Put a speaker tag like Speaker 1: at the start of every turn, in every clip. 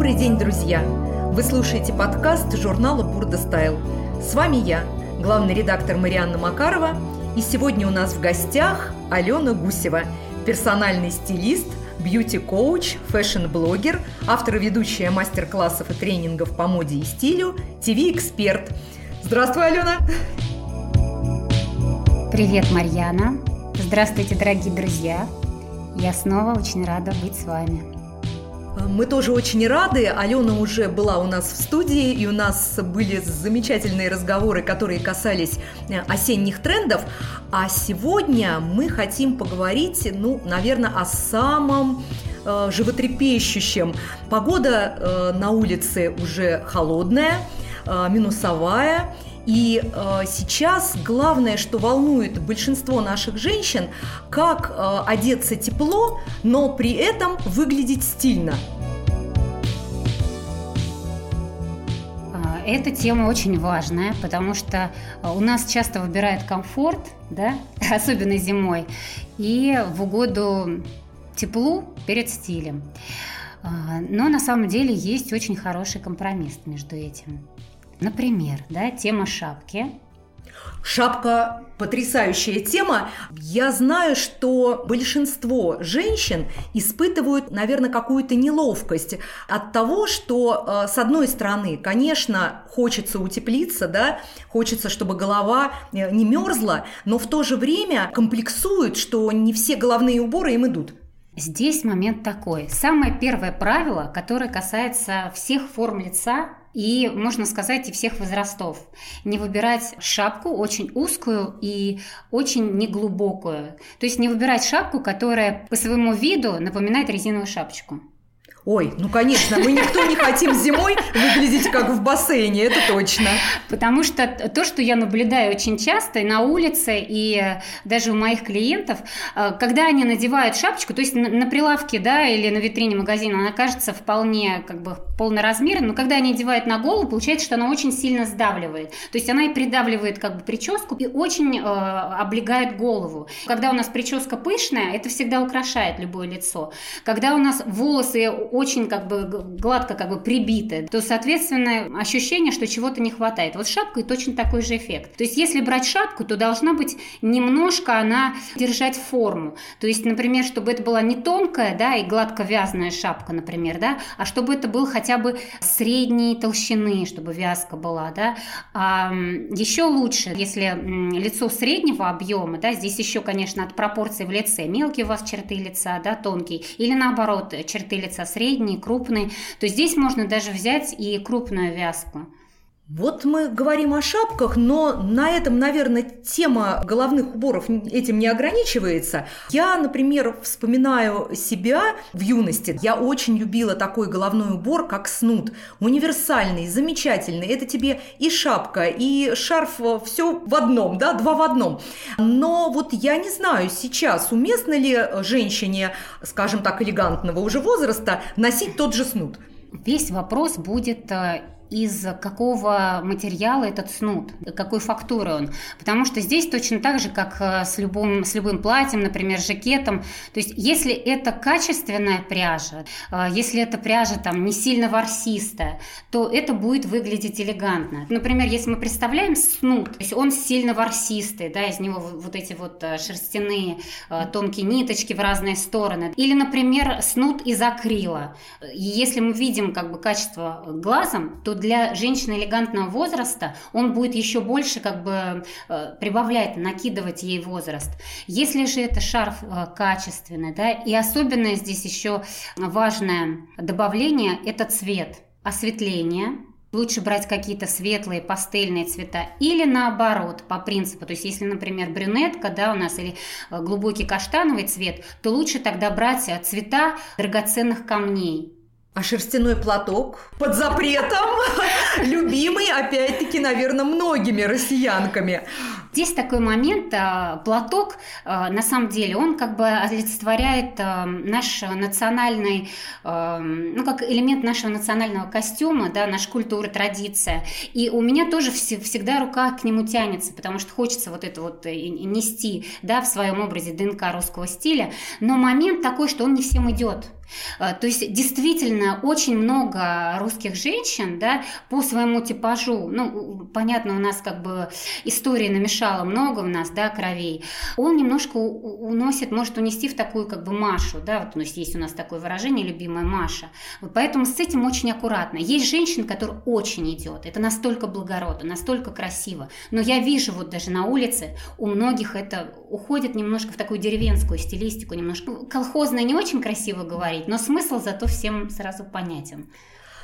Speaker 1: Добрый день, друзья! Вы слушаете подкаст журнала «Burda Style». С вами я, главный редактор Марианна Макарова, и сегодня у нас в гостях Алена Гусева, персональный стилист, бьюти-коуч, фэшн-блогер, автор и ведущая мастер-классов и тренингов по моде и стилю, ТВ-эксперт. Здравствуй, Алена!
Speaker 2: Привет, Марьяна! Здравствуйте, дорогие друзья! Я снова очень рада быть с вами.
Speaker 1: Мы тоже очень рады. Алена уже была у нас в студии, и у нас были замечательные разговоры, которые касались э, осенних трендов. А сегодня мы хотим поговорить, ну, наверное, о самом э, животрепещущем. Погода э, на улице уже холодная, э, минусовая. И э, сейчас главное, что волнует большинство наших женщин, как э, одеться тепло, но при этом выглядеть стильно.
Speaker 2: Эта тема очень важная, потому что э, у нас часто выбирают комфорт, да, особенно зимой, и в угоду теплу перед стилем. А, но на самом деле есть очень хороший компромисс между этим. Например, да, тема шапки.
Speaker 1: Шапка потрясающая тема. Я знаю, что большинство женщин испытывают, наверное, какую-то неловкость от того, что, э, с одной стороны, конечно, хочется утеплиться, да, хочется, чтобы голова э, не мерзла, но в то же время комплексуют, что не все головные уборы им идут.
Speaker 2: Здесь момент такой. Самое первое правило, которое касается всех форм лица, и, можно сказать, и всех возрастов. Не выбирать шапку очень узкую и очень неглубокую. То есть не выбирать шапку, которая по своему виду напоминает резиновую шапочку.
Speaker 1: Ой, ну конечно, мы никто не хотим зимой выглядеть как в бассейне, это точно.
Speaker 2: Потому что то, что я наблюдаю очень часто и на улице, и даже у моих клиентов, э, когда они надевают шапочку, то есть на прилавке, да, или на витрине магазина, она кажется вполне как бы полноразмерной, но когда они одевают на голову, получается, что она очень сильно сдавливает. То есть она и придавливает как бы прическу и очень э, облегает голову. Когда у нас прическа пышная, это всегда украшает любое лицо. Когда у нас волосы очень как бы гладко как бы прибиты, то, соответственно, ощущение, что чего-то не хватает. Вот шапкой точно такой же эффект. То есть, если брать шапку, то должна быть немножко она держать форму. То есть, например, чтобы это была не тонкая, да, и гладко вязаная шапка, например, да, а чтобы это был хотя бы средней толщины, чтобы вязка была, да. А еще лучше, если лицо среднего объема, да, здесь еще, конечно, от пропорций в лице, мелкие у вас черты лица, да, тонкие, или наоборот, черты лица средние, средний, крупный, то здесь можно даже взять и крупную вязку.
Speaker 1: Вот мы говорим о шапках, но на этом, наверное, тема головных уборов этим не ограничивается. Я, например, вспоминаю себя в юности. Я очень любила такой головной убор, как снуд. Универсальный, замечательный. Это тебе и шапка, и шарф, все в одном, да, два в одном. Но вот я не знаю сейчас, уместно ли женщине, скажем так, элегантного уже возраста носить тот же снуд.
Speaker 2: Весь вопрос будет э, из какого материала этот снуд, какой фактуры он. Потому что здесь точно так же, как э, с любым, с любым платьем, например, жакетом. То есть если это качественная пряжа, э, если эта пряжа там не сильно ворсистая, то это будет выглядеть элегантно. Например, если мы представляем снуд, то есть он сильно ворсистый, да, из него вот эти вот э, шерстяные тонкие ниточки в разные стороны. Или, например, снуд из акрила. Если мы видим как бы качество глазом, то для женщины элегантного возраста он будет еще больше как бы э, прибавлять, накидывать ей возраст. Если же это шарф э, качественный, да, и особенное здесь еще важное добавление – это цвет, осветление, Лучше брать какие-то светлые пастельные цвета или наоборот, по принципу. То есть, если, например, брюнетка, да, у нас или э, глубокий каштановый цвет, то лучше тогда брать цвета драгоценных камней.
Speaker 1: А шерстяной платок под запретом, любимый, опять-таки, наверное, многими россиянками.
Speaker 2: Здесь такой момент, а, платок, а, на самом деле, он как бы олицетворяет а, наш национальный, ну, как элемент нашего национального костюма, да, наша культура, традиция. И у меня тоже всегда рука к нему тянется, потому что хочется вот это вот э, нести, да, в своем образе ДНК русского стиля. Но момент такой, что он не всем идет. Э, то есть действительно очень много русских женщин, да, по своему типажу, ну, понятно, у нас как бы истории намешало много у нас, да, кровей, он немножко уносит, может унести в такую как бы Машу, да, вот у нас есть у нас такое выражение, любимая Маша. Вот поэтому с этим очень аккуратно. Есть женщина, которая очень идет, это настолько благородно, настолько красиво, но я вижу вот даже на улице, у многих это уходит немножко в такую деревенскую стилистику, немножко колхозно не очень красиво говорить, но смысл зато всем сразу понятен.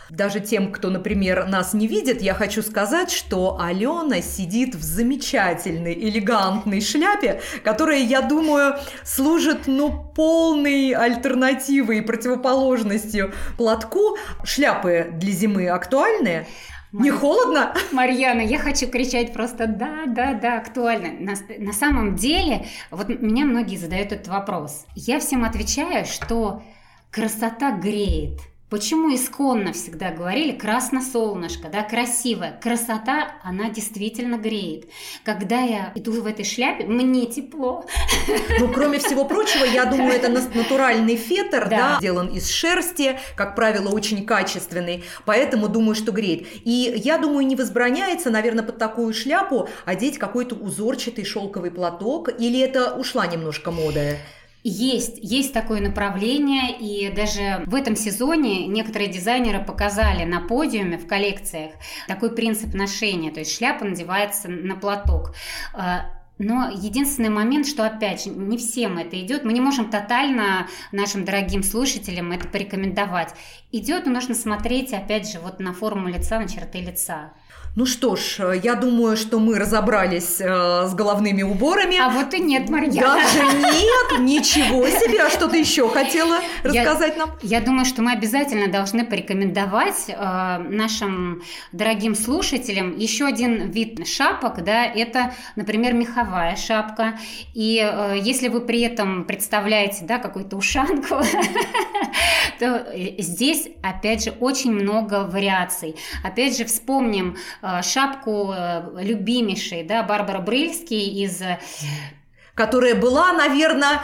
Speaker 1: Даже тем, кто, например, нас не видит, я хочу сказать, что Алена сидит в замечательной, элегантной шляпе, которая, я думаю, служит, ну, полной альтернативой и противоположностью платку. Шляпы для зимы актуальные? Не холодно?
Speaker 2: Марьяна, я хочу кричать просто да, да, да, актуально. На, на самом деле, вот меня многие задают этот вопрос. Я всем отвечаю, что красота греет. Почему исконно всегда говорили «красно солнышко», да, красивая. Красота, она действительно греет. Когда я иду в этой шляпе, мне тепло.
Speaker 1: Ну, кроме всего прочего, я думаю, это натуральный фетр, да. да, сделан из шерсти, как правило, очень качественный, поэтому думаю, что греет. И я думаю, не возбраняется, наверное, под такую шляпу одеть какой-то узорчатый шелковый платок, или это ушла немножко мода?
Speaker 2: Есть, есть такое направление, и даже в этом сезоне некоторые дизайнеры показали на подиуме в коллекциях такой принцип ношения, то есть шляпа надевается на платок. А, но единственный момент, что опять же, не всем это идет, мы не можем тотально нашим дорогим слушателям это порекомендовать. Идет, но нужно смотреть, опять же, вот на форму лица, на черты лица.
Speaker 1: Ну что ж, я думаю, что мы разобрались э, с головными уборами.
Speaker 2: А вот и нет, Марьяна.
Speaker 1: Даже нет, ничего себе. А что ты еще хотела рассказать
Speaker 2: я,
Speaker 1: нам?
Speaker 2: Я думаю, что мы обязательно должны порекомендовать э, нашим дорогим слушателям еще один вид шапок, да, это, например, меховая шапка. И э, если вы при этом представляете, да, какую-то ушанку, то здесь, опять же, очень много вариаций. Опять же, вспомним Э, шапку э, любимейшей, да, Барбара Брыльский из э,
Speaker 1: которая была, наверное,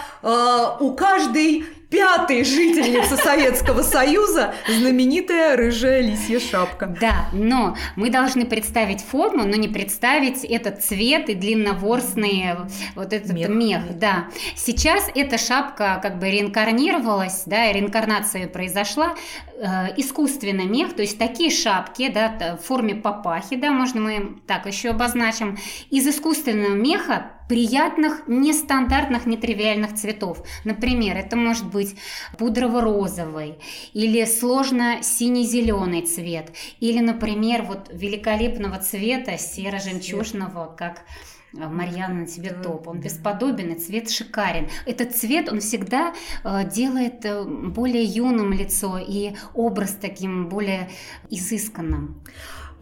Speaker 1: у каждой пятой жительницы Советского Союза знаменитая рыжая лисья шапка.
Speaker 2: Да, но мы должны представить форму, но не представить этот цвет и длинноворстный вот этот мех. мех да. Сейчас эта шапка как бы реинкарнировалась, да, реинкарнация произошла, э, искусственный мех, то есть такие шапки, да, в форме папахи, да, можно мы так еще обозначим, из искусственного меха приятных, нестандартных, нетривиальных цветов. Например, это может быть пудрово-розовый или сложно сине-зеленый цвет, или, например, вот великолепного цвета серо-жемчужного, как э, Марьяна на тебе топ. Он бесподобен, и цвет шикарен. Этот цвет, он всегда э, делает э, более юным лицо и образ таким более изысканным.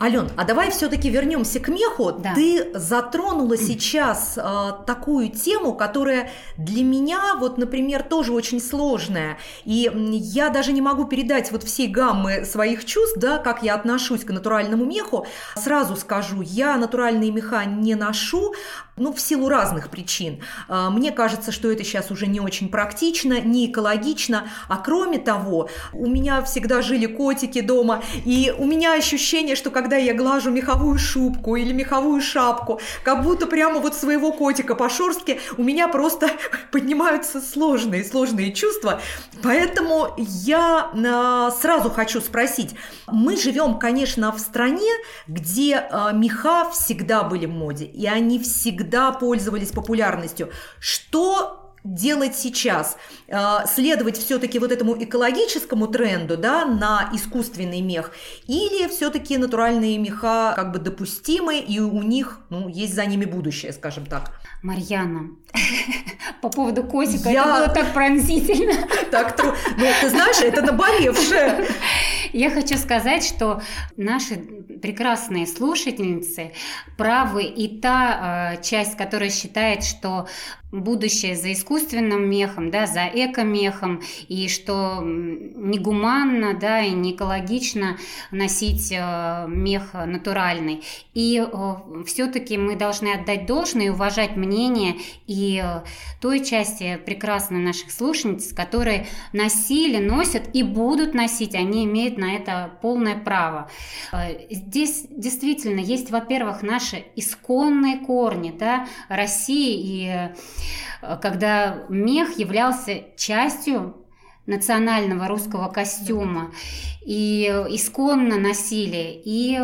Speaker 1: Ален, а давай все-таки вернемся к меху. Да. Ты затронула сейчас э, такую тему, которая для меня, вот, например, тоже очень сложная. И я даже не могу передать вот всей гаммы своих чувств, да, как я отношусь к натуральному меху. Сразу скажу, я натуральные меха не ношу, ну, в силу разных причин. А, мне кажется, что это сейчас уже не очень практично, не экологично, а кроме того, у меня всегда жили котики дома, и у меня ощущение, что когда я глажу меховую шубку или меховую шапку, как будто прямо вот своего котика по шорстке, у меня просто поднимаются сложные, сложные чувства. Поэтому я а, сразу хочу спросить, мы живем, конечно, в стране, где а, меха всегда были в моде, и они всегда всегда пользовались популярностью. Что делать сейчас? Э, следовать все-таки вот этому экологическому тренду, да, на искусственный мех, или все-таки натуральные меха как бы допустимы, и у них, ну, есть за ними будущее, скажем так?
Speaker 2: Марьяна, по поводу котика, Я... это было так пронзительно.
Speaker 1: Так, ну, ты знаешь, это наболевшее.
Speaker 2: Я хочу сказать, что наши прекрасные слушательницы правы и та э, часть, которая считает, что будущее за искусственным мехом, да, за экомехом, и что негуманно, да, и не экологично носить э, мех натуральный. И э, все-таки мы должны отдать должное и уважать мнение и э, той части прекрасной наших слушательниц, которые носили, носят и будут носить, они имеют на это полное право. Э, здесь действительно есть, во-первых, наши исконные корни, да, России и Э, когда мех являлся частью национального русского костюма. И исконно носили и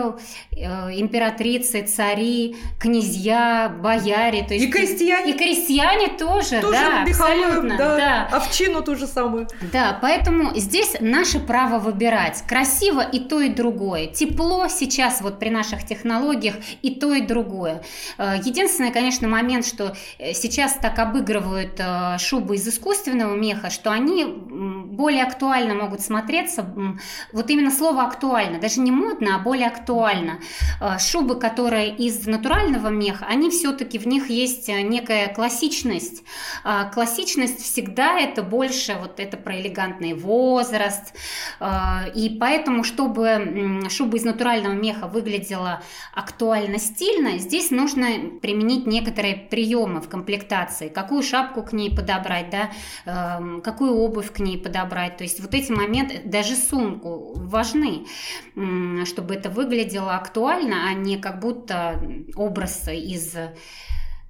Speaker 2: э, императрицы, цари, князья, бояре,
Speaker 1: то есть и крестьяне,
Speaker 2: и крестьяне тоже,
Speaker 1: тоже
Speaker 2: да, абсолютно,
Speaker 1: да, да, овчину ту же самую.
Speaker 2: Да, поэтому здесь наше право выбирать, красиво и то и другое, тепло сейчас вот при наших технологиях и то и другое. Э, единственный, конечно, момент, что э, сейчас так обыгрывают шубы из искусственного меха, что они более актуально могут смотреться вот именно слово актуально, даже не модно, а более актуально. Э, шубы, которые из натурального меха, они все-таки в них есть э, некая классичность. А классичность всегда это больше вот это про элегантный возраст. Э, и поэтому, чтобы шуба из натурального меха выглядела актуально стильно, здесь нужно применить некоторые приемы в комплектации. Какую шапку к ней подобрать, да, эм, какую обувь к ней подобрать. То есть вот эти моменты, даже сумку важны, чтобы это выглядело актуально, а не как будто образ из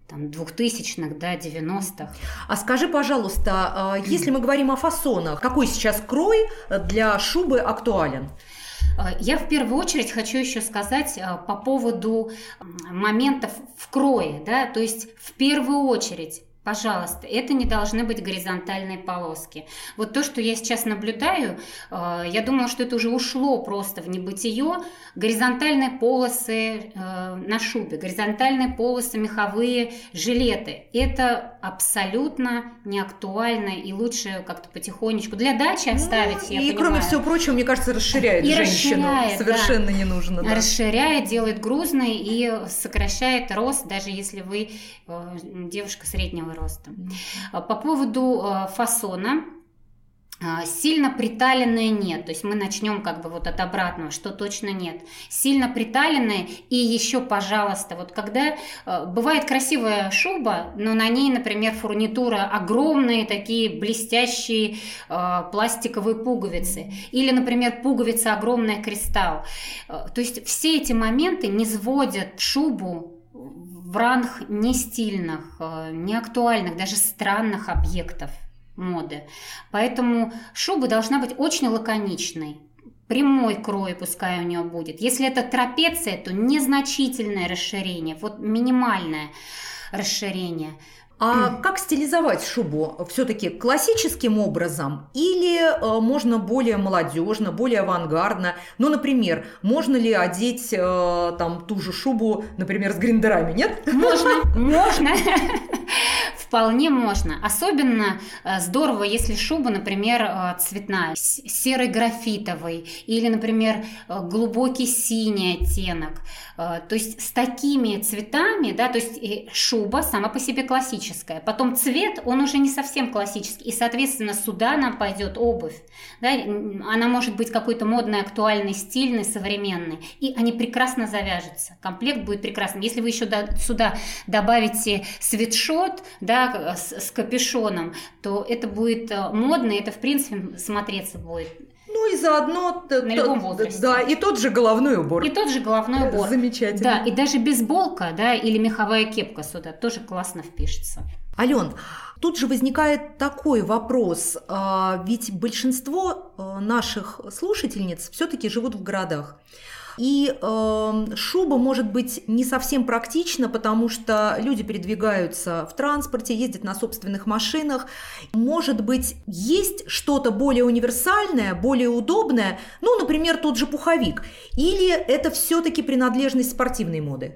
Speaker 2: там, двухтысячных, да, 90-х.
Speaker 1: А скажи, пожалуйста, а, если мы говорим о фасонах, какой сейчас крой для шубы актуален?
Speaker 2: А, я в первую очередь хочу еще сказать а, по поводу моментов в крое, да, то есть в первую очередь Пожалуйста, это не должны быть горизонтальные полоски. Вот то, что я сейчас наблюдаю, э, я думала, что это уже ушло просто в небытие. Горизонтальные полосы э, на шубе, горизонтальные полосы меховые жилеты. Это абсолютно не актуально и лучше как-то потихонечку для дачи оставить. Ну,
Speaker 1: и
Speaker 2: понимаю.
Speaker 1: кроме всего прочего, мне кажется, расширяет и женщину. Расширяет, Совершенно
Speaker 2: да.
Speaker 1: не нужно.
Speaker 2: Да. Расширяет, делает грузной и сокращает рост, даже если вы э, девушка среднего роста. По поводу э, фасона, а, сильно приталенные нет, то есть мы начнем как бы вот от обратного, что точно нет. Сильно приталенные и еще, пожалуйста, вот когда э, бывает красивая шуба, но на ней, например, фурнитура огромные такие блестящие пластиковые пуговицы или, например, пуговица огромная кристалл. То есть все эти моменты не сводят шубу в ранг не стильных, э, не актуальных, даже странных объектов моды. Поэтому шуба должна быть очень лаконичной. Прямой крой пускай у нее будет. Если это трапеция, то незначительное расширение, вот минимальное расширение –
Speaker 1: а как стилизовать шубу? Все-таки классическим образом или э, можно более молодежно, более авангардно? Ну, например, можно ли одеть э, там ту же шубу, например, с гриндерами, нет?
Speaker 2: Можно, можно. Вполне можно. Особенно э, здорово, если шуба, например, э, цветная, серый графитовый или, например, э, глубокий синий оттенок. То есть с такими цветами, да, то есть шуба сама по себе классическая. Потом цвет, он уже не совсем классический. И, соответственно, сюда нам пойдет обувь. Да? Она может быть какой-то модный, актуальный, стильный, современный. И они прекрасно завяжутся. Комплект будет прекрасным. Если вы еще сюда добавите свитшот, да, да, с, с капюшоном, то это будет э, модно, это в принципе смотреться будет.
Speaker 1: Ну и заодно
Speaker 2: на любом возрасте.
Speaker 1: Да, и тот же головной убор.
Speaker 2: И тот же головной убор.
Speaker 1: Замечательно.
Speaker 2: Да, и даже бейсболка, да, или меховая кепка сюда тоже классно впишется.
Speaker 1: Ален, тут же возникает такой вопрос, а, ведь большинство э, наших слушательниц все-таки живут в городах. И э, шуба может быть не совсем практична, потому что люди передвигаются в транспорте, ездят на собственных машинах. Может быть, есть что-то более универсальное, более удобное, ну, например, тот же пуховик. Или это все-таки принадлежность спортивной моды?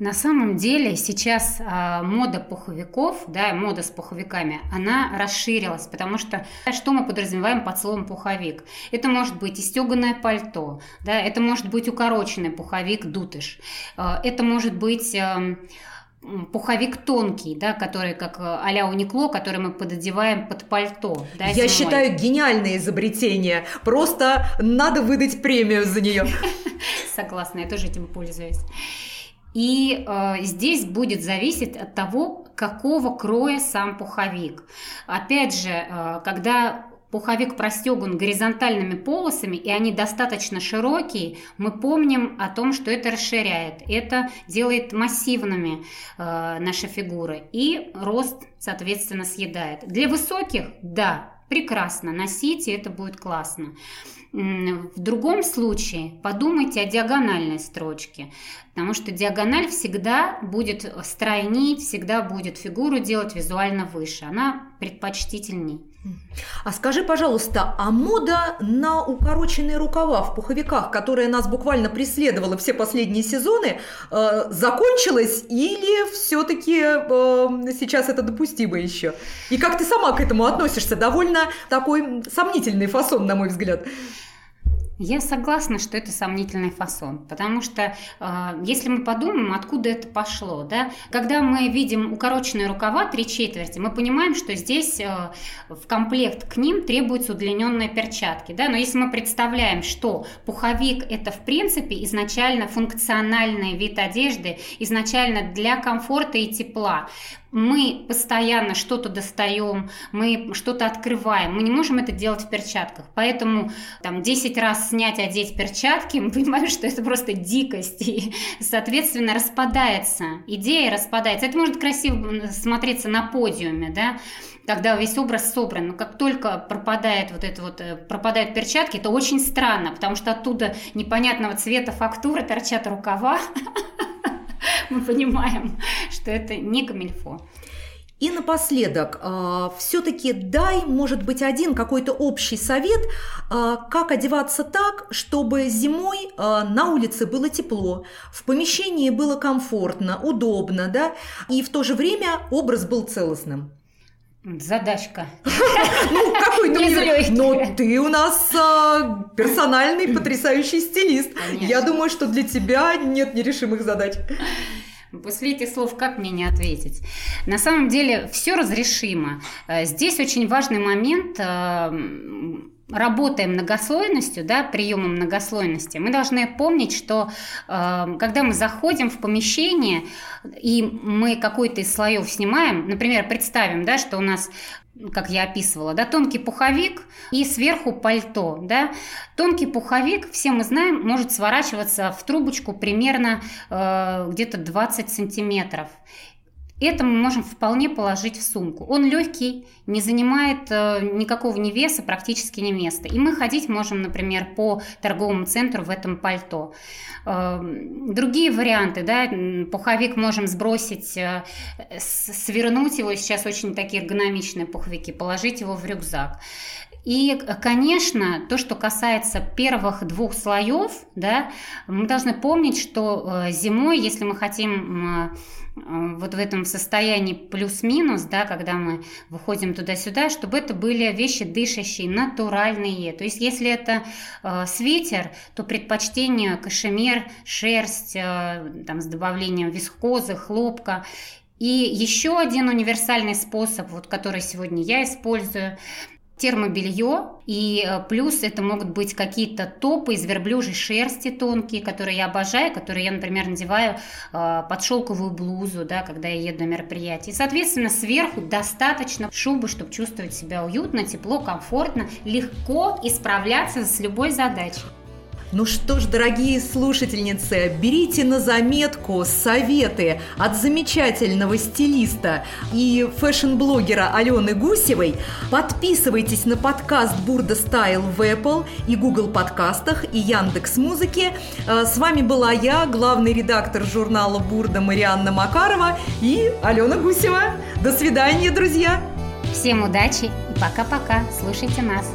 Speaker 2: На самом деле сейчас э, мода пуховиков, да, мода с пуховиками, она расширилась, потому что что мы подразумеваем под словом пуховик? Это может быть и стеганое пальто, да, это может быть укороченный пуховик дутыш, э, это может быть э, пуховик тонкий, да, который как а-ля уникло, который мы пододеваем под пальто. Да,
Speaker 1: Я зимой. считаю гениальное изобретение. Просто надо выдать премию за нее.
Speaker 2: Согласна, я тоже этим пользуюсь. И э, здесь будет зависеть от того, какого кроя сам пуховик. Опять же, э, когда пуховик простеган горизонтальными полосами, и они достаточно широкие, мы помним о том, что это расширяет, это делает массивными э, наши фигуры, и рост, соответственно, съедает. Для высоких, да, прекрасно, носите, это будет классно. В другом случае подумайте о диагональной строчке, потому что диагональ всегда будет стройнить, всегда будет фигуру делать визуально выше, она предпочтительней.
Speaker 1: А скажи, пожалуйста, а мода на укороченные рукава в пуховиках, которая нас буквально преследовала все последние сезоны, э, закончилась или все-таки э, сейчас это допустимо еще? И как ты сама к этому относишься? Довольно такой сомнительный фасон, на мой взгляд.
Speaker 2: Я согласна, что это сомнительный фасон, потому что э, если мы подумаем, откуда это пошло, да, когда мы видим укороченные рукава три четверти, мы понимаем, что здесь э, в комплект к ним требуются удлиненные перчатки, да, но если мы представляем, что пуховик это в принципе изначально функциональный вид одежды, изначально для комфорта и тепла, мы постоянно что-то достаем, мы что-то открываем, мы не можем это делать в перчатках. Поэтому там 10 раз снять, одеть перчатки, мы понимаем, что это просто дикость. И, соответственно, распадается. Идея распадается. Это может красиво смотреться на подиуме, да, когда весь образ собран, но как только пропадает вот это вот, э, пропадают перчатки, это очень странно, потому что оттуда непонятного цвета фактуры торчат рукава, мы понимаем, что это не камильфо.
Speaker 1: И напоследок, а, все-таки дай, может быть, один какой-то общий совет, а, как одеваться так, чтобы зимой а, на улице было тепло, в помещении было комфортно, удобно, да, и в то же время образ был целостным.
Speaker 2: Задачка.
Speaker 1: Ну, какой ну, Но ты у нас персональный потрясающий стилист. Я думаю, что для тебя нет нерешимых задач.
Speaker 2: После этих слов как мне не ответить? На самом деле все разрешимо. Э, здесь очень важный момент работаем многослойностью, да, приемом многослойности, мы должны помнить, что э, когда мы заходим в помещение и мы какой-то из слоев снимаем, например, представим, да, что у нас как я описывала, да, тонкий пуховик и сверху пальто, да. Тонкий пуховик, все мы знаем, может сворачиваться в трубочку примерно э, где-то 20 сантиметров. Это мы можем вполне положить в сумку. Он легкий, не занимает э, никакого ни веса, практически ни места. И мы ходить можем, например, по торговому центру в этом пальто. Э, другие варианты, да, пуховик можем сбросить, э, свернуть его, сейчас очень такие эргономичные пуховики, положить его в рюкзак. И, конечно, то, что касается первых двух слоев, да, мы должны помнить, что зимой, если мы хотим вот в этом состоянии плюс-минус, да, когда мы выходим туда-сюда, чтобы это были вещи дышащие, натуральные. То есть, если это э, свитер, то предпочтение кашемир, шерсть, э, там, с добавлением вискозы, хлопка. И еще один универсальный способ, вот, который сегодня я использую, термобелье, и э, плюс это могут быть какие-то топы из верблюжьей шерсти тонкие, которые я обожаю, которые я, например, надеваю э, под шелковую блузу, да, когда я еду на мероприятие. И, соответственно, сверху достаточно шубы, чтобы чувствовать себя уютно, тепло, комфортно, легко и справляться с любой задачей.
Speaker 1: Ну что ж, дорогие слушательницы, берите на заметку советы от замечательного стилиста и фэшн-блогера Алены Гусевой. Подписывайтесь на подкаст Burda Style в Apple и Google подкастах и Яндекс Музыке. Э, с вами была я, главный редактор журнала Burda Марианна Макарова и Алена Гусева. До свидания, друзья!
Speaker 2: Всем удачи и пока-пока. Слушайте нас.